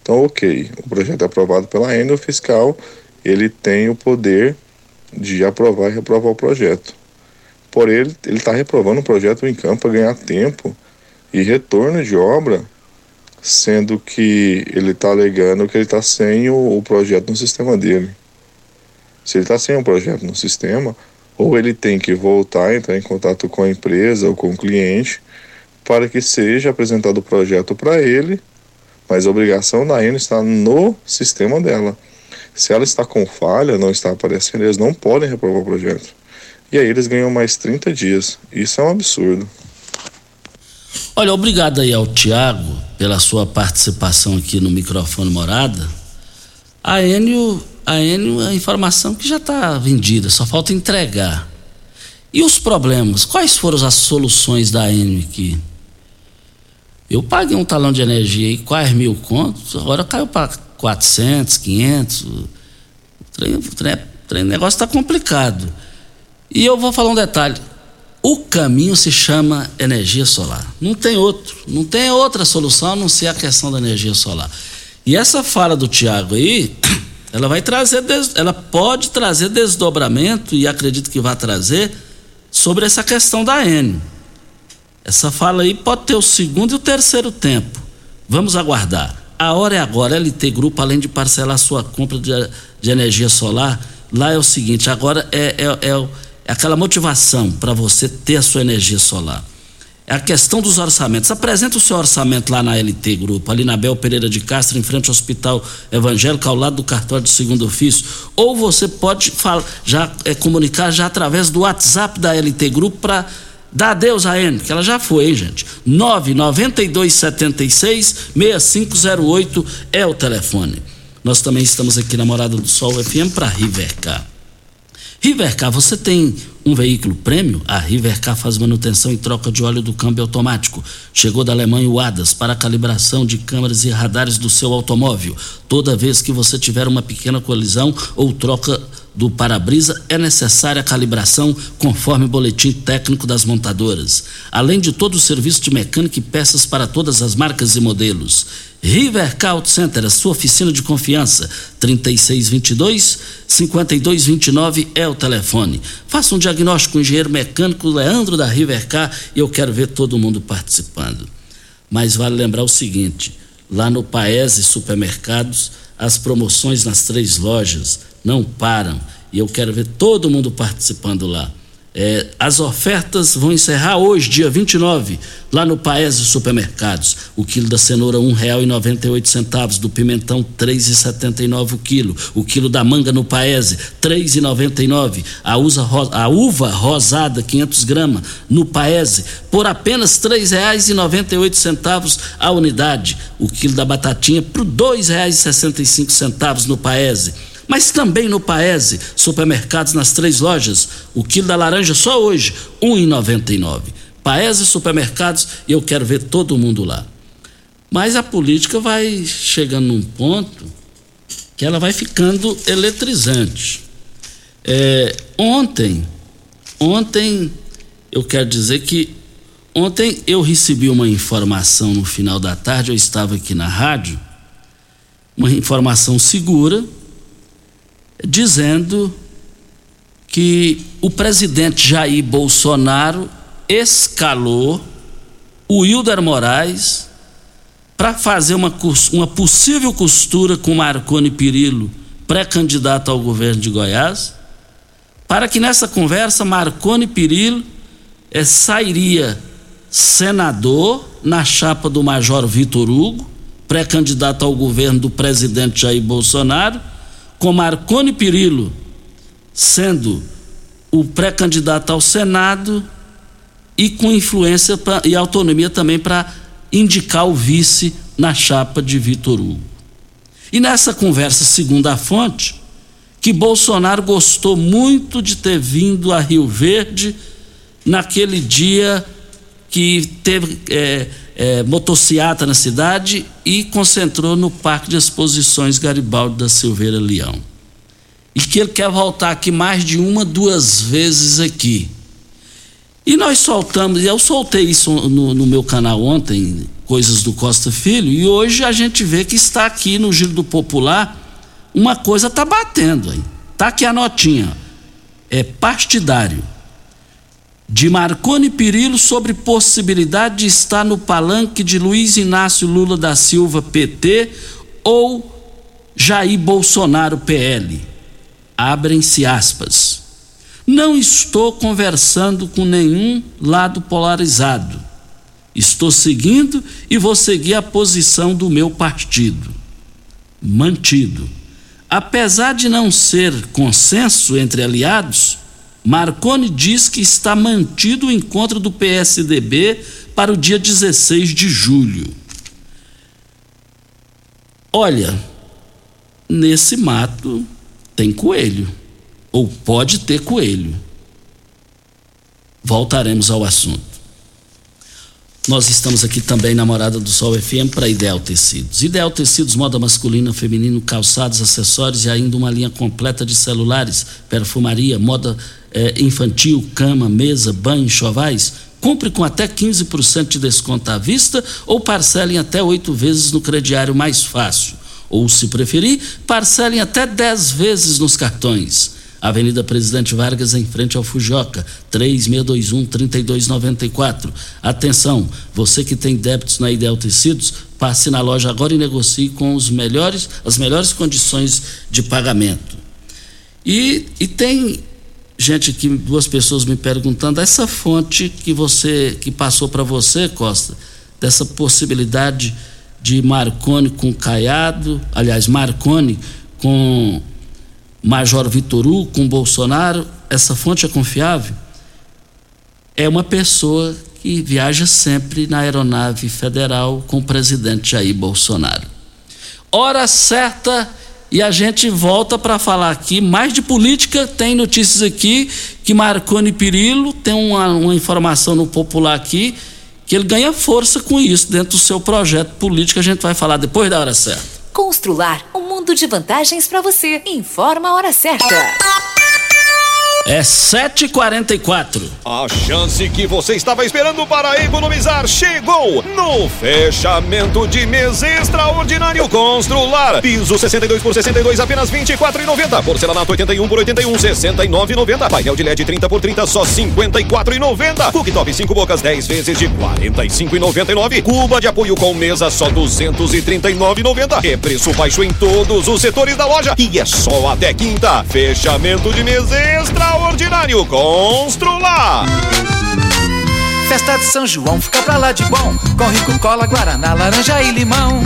Então, ok, o projeto é aprovado pela ANA, o fiscal ele tem o poder de aprovar e reprovar o projeto. Por ele, ele está reprovando o projeto em campo para ganhar tempo e retorno de obra, sendo que ele está alegando que ele está sem o, o, projeto no sistema dele. Se ele está sem o projeto no sistema, ou ele tem que voltar, entrar em contato com a empresa ou com o cliente, para que seja apresentado o projeto para ele mas a obrigação da Enel está no sistema dela. Se ela está com falha, não está aparecendo, eles não podem reprovar o projeto. E aí eles ganham mais 30 dias. Isso é um absurdo. Olha, obrigado aí ao Tiago pela sua participação aqui no microfone Morada. A Enio, a Enio a informação que já está vendida, só falta entregar. E os problemas? Quais foram as soluções da Enio aqui? Eu paguei um talão de energia aí, quase mil contos, agora caiu para 400, 500. O trem, o trem, o trem, o negócio está complicado. E eu vou falar um detalhe: o caminho se chama energia solar. Não tem outro, não tem outra solução a não ser a questão da energia solar. E essa fala do Tiago aí, ela vai trazer, ela pode trazer desdobramento, e acredito que vai trazer, sobre essa questão da Enio. Essa fala aí pode ter o segundo e o terceiro tempo. Vamos aguardar. A hora é agora. LT Grupo, além de parcelar sua compra de, de energia solar, lá é o seguinte: agora é, é, é, é aquela motivação para você ter a sua energia solar. É a questão dos orçamentos. Apresenta o seu orçamento lá na LT Grupo, ali na Bel Pereira de Castro, em frente ao Hospital Evangélico, ao lado do cartório de segundo ofício. Ou você pode falar, já é, comunicar já através do WhatsApp da LT Grupo para Dá adeus a N, que ela já foi, hein, gente? 99276 6508 é o telefone. Nós também estamos aqui na Morada do Sol FM para Rivercar. Rivercar, você tem um veículo prêmio? A Rivercar faz manutenção e troca de óleo do câmbio automático. Chegou da Alemanha o ADAS para a calibração de câmeras e radares do seu automóvel. Toda vez que você tiver uma pequena colisão ou troca do para-brisa é necessária a calibração conforme o boletim técnico das montadoras, além de todo o serviço de mecânica e peças para todas as marcas e modelos. River Auto Center, a sua oficina de confiança, 3622 5229 é o telefone. Faça um diagnóstico com o engenheiro mecânico Leandro da Rivercar e eu quero ver todo mundo participando. Mas vale lembrar o seguinte: lá no Paese Supermercados, as promoções nas três lojas não param. E eu quero ver todo mundo participando lá. É, as ofertas vão encerrar hoje, dia 29, lá no Paese Supermercados. O quilo da cenoura R$ 1,98, do pimentão R$ 3,79 o quilo. O quilo da manga no Paese R$ 3,99. A, a uva rosada 500 gramas no Paese por apenas R$ 3,98 a unidade. O quilo da batatinha por R$ 2,65 no Paese mas também no Paese, supermercados nas três lojas. O quilo da laranja só hoje, R$ 1,99. Paese Supermercados e eu quero ver todo mundo lá. Mas a política vai chegando num ponto que ela vai ficando eletrizante. É, ontem, ontem, eu quero dizer que ontem eu recebi uma informação no final da tarde, eu estava aqui na rádio, uma informação segura dizendo que o presidente Jair Bolsonaro escalou o Hilder Moraes para fazer uma, uma possível costura com Marconi Pirillo, pré-candidato ao governo de Goiás, para que nessa conversa Marconi Pirillo é, sairia senador na chapa do Major Vitor Hugo, pré-candidato ao governo do presidente Jair Bolsonaro, com Marconi Pirillo sendo o pré-candidato ao Senado e com influência pra, e autonomia também para indicar o vice na chapa de Vitor Hugo. E nessa conversa, segundo a fonte, que Bolsonaro gostou muito de ter vindo a Rio Verde naquele dia que teve é, é, motociata na cidade e concentrou no Parque de Exposições Garibaldi da Silveira Leão. E que ele quer voltar aqui mais de uma, duas vezes aqui. E nós soltamos, e eu soltei isso no, no meu canal ontem, Coisas do Costa Filho, e hoje a gente vê que está aqui no Giro do Popular, uma coisa está batendo aí. Está aqui a notinha. É partidário de Marconi Pirillo sobre possibilidade de estar no palanque de Luiz Inácio Lula da Silva PT ou Jair Bolsonaro PL. Abrem-se aspas. Não estou conversando com nenhum lado polarizado. Estou seguindo e vou seguir a posição do meu partido. Mantido. Apesar de não ser consenso entre aliados, Marconi diz que está mantido o encontro do PSDB para o dia 16 de julho. Olha, nesse mato tem coelho, ou pode ter coelho. Voltaremos ao assunto. Nós estamos aqui também na Morada do Sol FM para Ideal Tecidos. Ideal Tecidos, moda masculina, feminino, calçados, acessórios e ainda uma linha completa de celulares, perfumaria, moda eh, infantil, cama, mesa, banho, chovais. Compre com até 15% de desconto à vista ou parcelem até oito vezes no crediário mais fácil. Ou, se preferir, parcelem até 10 vezes nos cartões. Avenida Presidente Vargas, em frente ao Fujoca, 3621-3294. Atenção, você que tem débitos na Ideal Tecidos, passe na loja agora e negocie com os melhores, as melhores condições de pagamento. E, e tem gente aqui, duas pessoas me perguntando, essa fonte que você, que passou para você, Costa, dessa possibilidade de Marconi com Caiado, aliás, Marconi com Major Vitor Hugo com Bolsonaro, essa fonte é confiável? É uma pessoa que viaja sempre na aeronave federal com o presidente Jair Bolsonaro. Hora certa e a gente volta para falar aqui mais de política. Tem notícias aqui que Marconi Pirillo tem uma, uma informação no popular aqui que ele ganha força com isso dentro do seu projeto político. A gente vai falar depois da hora certa. Constrular um mundo de vantagens para você. Informa a hora certa. É 7h44. A chance que você estava esperando para economizar chegou no fechamento de mês extraordinário Constrular. Piso 62 por 62 apenas 24,90. Porcelanato 81 por 81 69,90. Painel de LED 30 por 30 só 54,90. Cooktop 5 bocas 10 vezes de 45,99. Cuba de apoio com mesa só 239,90. É preço baixo em todos os setores da loja e é só até quinta. Fechamento de mês extraordinário extraordinário Constrular. Festa de São João fica pra lá de bom. Com rico cola, guaraná, laranja e limão.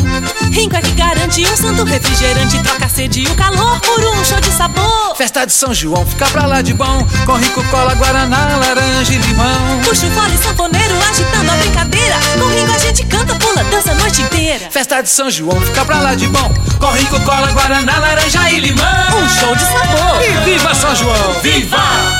Rinco é que garante um santo refrigerante Troca sede e o calor por um show de sabor. Festa de São João fica pra lá de bom. Com rico cola, guaraná, laranja e limão. Puxa o fole sanfoneiro agitando a brincadeira. Com Rinco a gente canta, pula, dança a noite inteira. Festa de São João fica pra lá de bom. Com rico cola, guaraná, laranja e limão. Um show de sabor. E viva São João! Viva!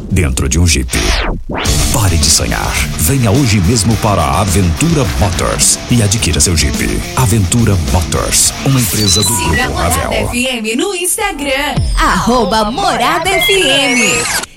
dentro de um Jeep. Pare de sonhar. Venha hoje mesmo para a Aventura Motors e adquira seu Jeep. Aventura Motors, uma empresa do Siga Grupo Morada Ravel. FM no Instagram. Arroba Morada FM.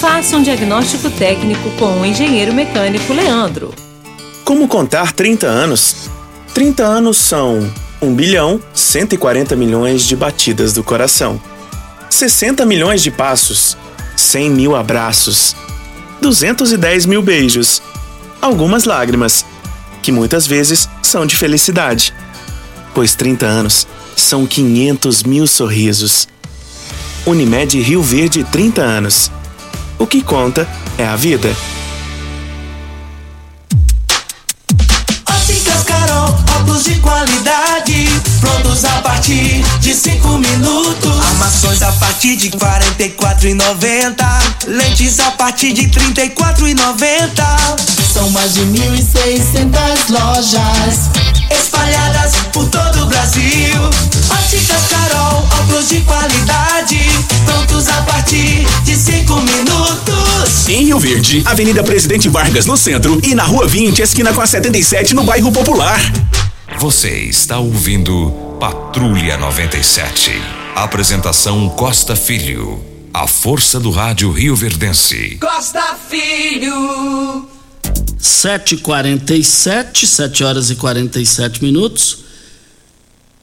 Faça um diagnóstico técnico com o engenheiro mecânico Leandro. Como contar 30 anos? 30 anos são 1 bilhão 140 milhões de batidas do coração, 60 milhões de passos, 100 mil abraços, 210 mil beijos, algumas lágrimas, que muitas vezes são de felicidade, pois 30 anos são 500 mil sorrisos. Unimed Rio Verde 30 anos. O que conta é a vida. Óticas Carol, óculos de qualidade, prontos a partir de cinco minutos. Armações a partir de e quatro lentes a partir de e quatro São mais de mil e seiscentas lojas espalhadas por todo o Brasil. Óticas Em Rio Verde, Avenida Presidente Vargas no centro e na Rua 20, esquina com a 77 no bairro Popular. Você está ouvindo Patrulha 97. Apresentação Costa Filho. A força do rádio Rio Verdense. Costa Filho. 7h47, 7 horas e 47 minutos.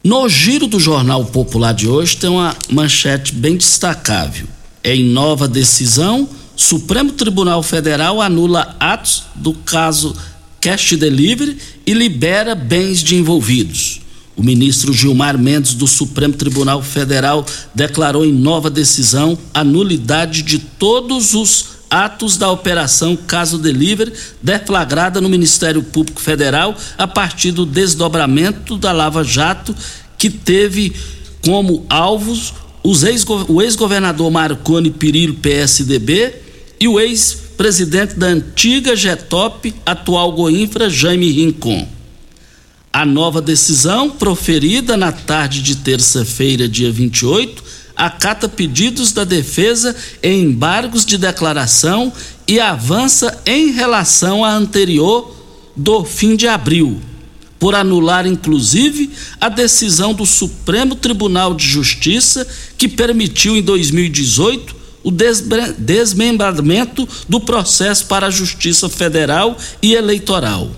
No giro do Jornal Popular de hoje tem uma manchete bem destacável. Em nova decisão, Supremo Tribunal Federal anula atos do caso Cash Delivery e libera bens de envolvidos. O ministro Gilmar Mendes do Supremo Tribunal Federal declarou em nova decisão a nulidade de todos os atos da operação Caso Delivery deflagrada no Ministério Público Federal a partir do desdobramento da Lava Jato que teve como alvos os ex o ex-governador Marconi Perillo PSDB e o ex-presidente da antiga Getop, atual Goinfra, Jaime Rincon. A nova decisão, proferida na tarde de terça-feira, dia 28, acata pedidos da defesa em embargos de declaração e avança em relação à anterior do fim de abril, por anular inclusive a decisão do Supremo Tribunal de Justiça que permitiu em 2018 o desmembramento do processo para a Justiça Federal e Eleitoral.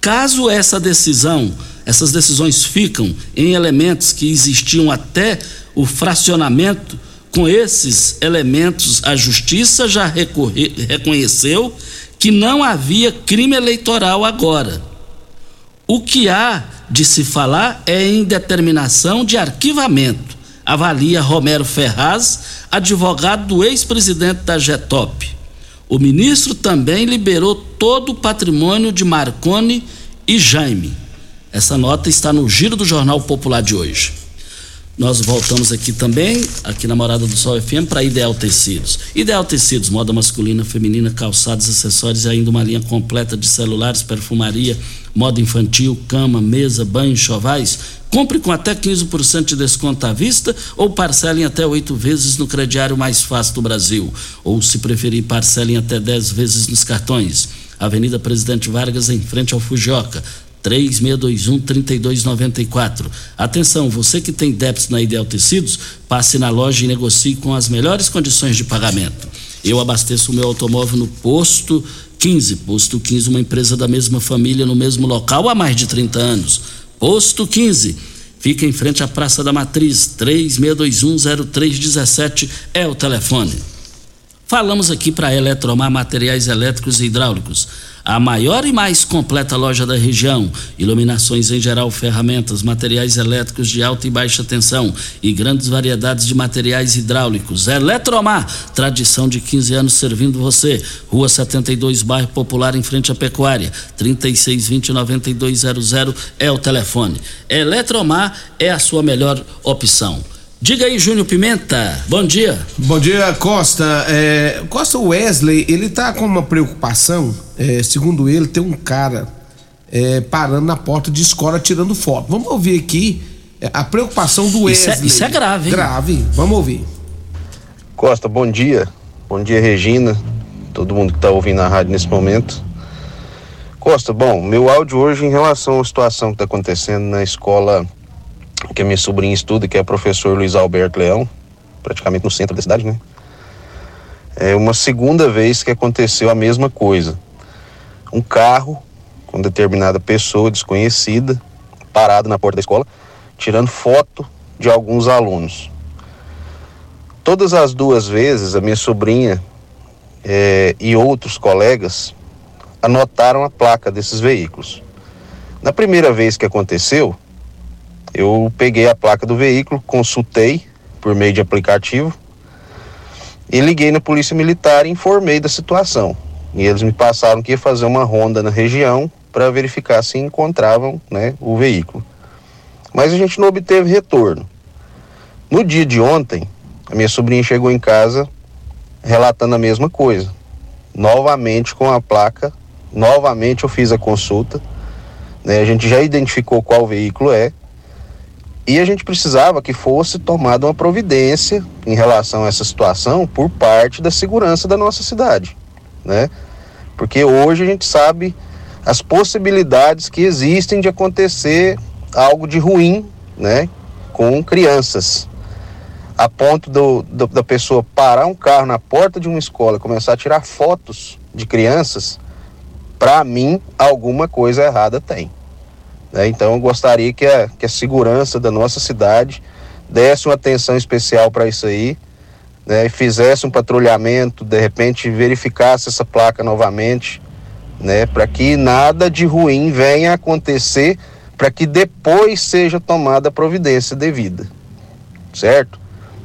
Caso essa decisão, essas decisões ficam em elementos que existiam até o fracionamento, com esses elementos a justiça já recorre- reconheceu que não havia crime eleitoral agora. O que há de se falar é em determinação de arquivamento, avalia Romero Ferraz, advogado do ex-presidente da GETOP. O ministro também liberou todo o patrimônio de Marconi e Jaime. Essa nota está no Giro do Jornal Popular de hoje. Nós voltamos aqui também, aqui na Morada do Sol FM, para Ideal Tecidos. Ideal Tecidos, moda masculina, feminina, calçados, acessórios e ainda uma linha completa de celulares, perfumaria, moda infantil, cama, mesa, banho, chovais. Compre com até 15% de desconto à vista ou parcelem até oito vezes no crediário mais fácil do Brasil. Ou, se preferir, parcelem até 10 vezes nos cartões. Avenida Presidente Vargas, em frente ao Fujioka. 3621-3294. Atenção, você que tem débitos na Ideal Tecidos, passe na loja e negocie com as melhores condições de pagamento. Eu abasteço o meu automóvel no posto 15. Posto 15, uma empresa da mesma família no mesmo local há mais de 30 anos. Posto 15. Fica em frente à Praça da Matriz, 36210317 é o telefone. Falamos aqui para Eletromar Materiais Elétricos e Hidráulicos a maior e mais completa loja da região. Iluminações em geral, ferramentas, materiais elétricos de alta e baixa tensão e grandes variedades de materiais hidráulicos. Eletromar, tradição de 15 anos servindo você. Rua 72, bairro Popular, em frente à Pecuária. 3620-9200 é o telefone. Eletromar é a sua melhor opção. Diga aí, Júnior Pimenta. Bom dia. Bom dia, Costa. É, Costa Wesley, ele tá com uma preocupação. É, segundo ele, tem um cara é, parando na porta de escola tirando foto. Vamos ouvir aqui é, a preocupação do Wesley. Isso é, isso é grave, hein? Grave. Vamos ouvir. Costa, bom dia. Bom dia, Regina. Todo mundo que está ouvindo a rádio nesse momento. Costa, bom, meu áudio hoje em relação à situação que está acontecendo na escola que a minha sobrinha estuda, que é o professor Luiz Alberto Leão, praticamente no centro da cidade, né? É uma segunda vez que aconteceu a mesma coisa. Um carro com determinada pessoa desconhecida parado na porta da escola, tirando foto de alguns alunos. Todas as duas vezes, a minha sobrinha é, e outros colegas anotaram a placa desses veículos. Na primeira vez que aconteceu, eu peguei a placa do veículo, consultei por meio de aplicativo e liguei na Polícia Militar e informei da situação. E eles me passaram que ia fazer uma ronda na região para verificar se encontravam né, o veículo. Mas a gente não obteve retorno. No dia de ontem, a minha sobrinha chegou em casa relatando a mesma coisa. Novamente com a placa, novamente eu fiz a consulta. Né, a gente já identificou qual veículo é e a gente precisava que fosse tomada uma providência em relação a essa situação por parte da segurança da nossa cidade, né? Porque hoje a gente sabe as possibilidades que existem de acontecer algo de ruim, né, com crianças. A ponto do, do, da pessoa parar um carro na porta de uma escola, começar a tirar fotos de crianças, para mim alguma coisa errada tem. Né? Então eu gostaria que a, que a segurança da nossa cidade desse uma atenção especial para isso aí, né? e fizesse um patrulhamento, de repente verificasse essa placa novamente, né? para que nada de ruim venha acontecer, para que depois seja tomada a providência devida. Certo?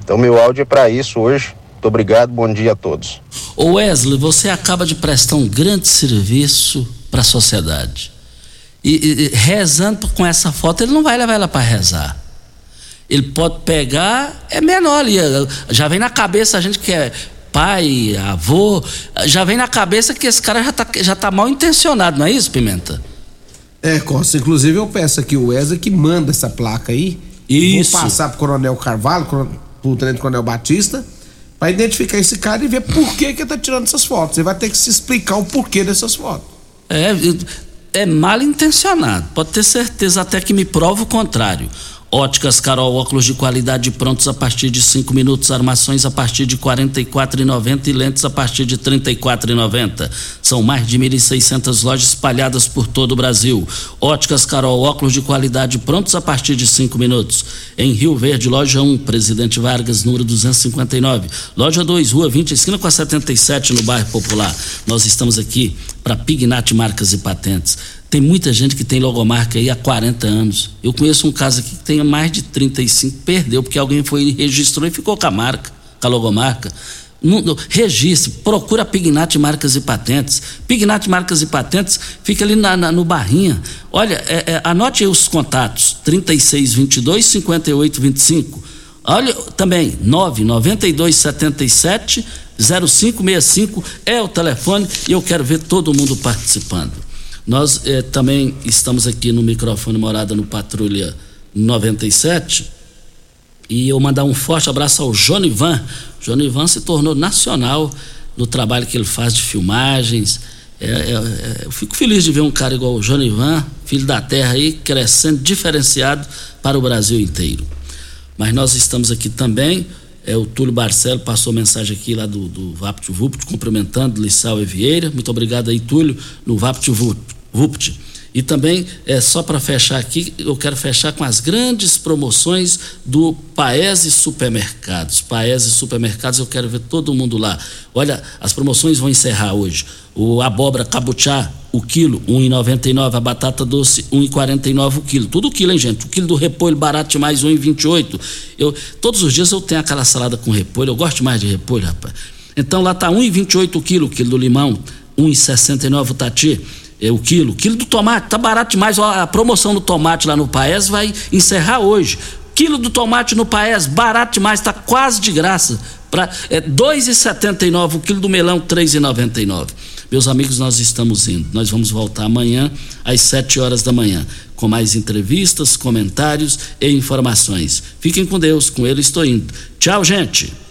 Então meu áudio é para isso hoje. Muito obrigado, bom dia a todos. Wesley, você acaba de prestar um grande serviço para a sociedade e, e, rezando com essa foto, ele não vai levar ela para rezar. Ele pode pegar, é menor ali. Já vem na cabeça a gente que é pai, avô, já vem na cabeça que esse cara já está já tá mal intencionado, não é isso, Pimenta? É, Costa. Inclusive eu peço aqui o Wesley que manda essa placa aí. Isso. Vou passar pro Coronel Carvalho, pro Tenente Coronel Batista, para identificar esse cara e ver por que que ele tá tirando essas fotos. Ele vai ter que se explicar o porquê dessas fotos. É, é mal intencionado. Pode ter certeza até que me prova o contrário. Óticas Carol, óculos de qualidade prontos a partir de 5 minutos, armações a partir de R$ 44,90 e lentes a partir de R$ 34,90. São mais de 1.600 lojas espalhadas por todo o Brasil. Óticas Carol, óculos de qualidade prontos a partir de 5 minutos. Em Rio Verde, loja 1, Presidente Vargas, número 259. Loja 2, Rua 20, esquina com a 77, no bairro Popular. Nós estamos aqui para Pignat Marcas e Patentes Tem muita gente que tem logomarca aí há 40 anos. Eu conheço um caso aqui que tem mais de 35, perdeu, porque alguém foi e registrou e ficou com a marca, com a logomarca. Não, não, registre, procura Pignat Marcas e Patentes. Pignat Marcas e Patentes fica ali na, na, no Barrinha. Olha, é, é, anote aí os contatos: 3622 5825. Olha também, 99277 0565 é o telefone e eu quero ver todo mundo participando. Nós eh, também estamos aqui no microfone Morada no Patrulha 97 e eu mandar um forte abraço ao Jonivan. Jonivan se tornou nacional no trabalho que ele faz de filmagens. É, é, é, eu fico feliz de ver um cara igual o Jonivan, filho da terra aí, crescendo diferenciado para o Brasil inteiro. Mas nós estamos aqui também. É, o Túlio Barcelo passou mensagem aqui lá do, do Vapt Vupt, cumprimentando Lissau e Vieira. Muito obrigado aí, Túlio, no Vapt Vupt. E também, é, só para fechar aqui, eu quero fechar com as grandes promoções do Paese Supermercados. Paese Supermercados, eu quero ver todo mundo lá. Olha, as promoções vão encerrar hoje. O abóbora cabuchá, o quilo, R$ 1,99. A batata doce, R$ 1,49 o quilo. Tudo quilo, hein, gente? O quilo do repolho barato demais, R$ 1,28. Eu, todos os dias eu tenho aquela salada com repolho. Eu gosto mais de repolho, rapaz. Então lá tá R$ 1,28 o quilo, o quilo do limão, R$ 1,69 o tati é, o quilo. O quilo do tomate tá barato demais. A promoção do tomate lá no Paes vai encerrar hoje. Quilo do tomate no Paes, barato demais, tá quase de graça. Pra, é 2,79 o quilo do melão, 3,99. Meus amigos, nós estamos indo. Nós vamos voltar amanhã às 7 horas da manhã com mais entrevistas, comentários e informações. Fiquem com Deus, com ele estou indo. Tchau, gente.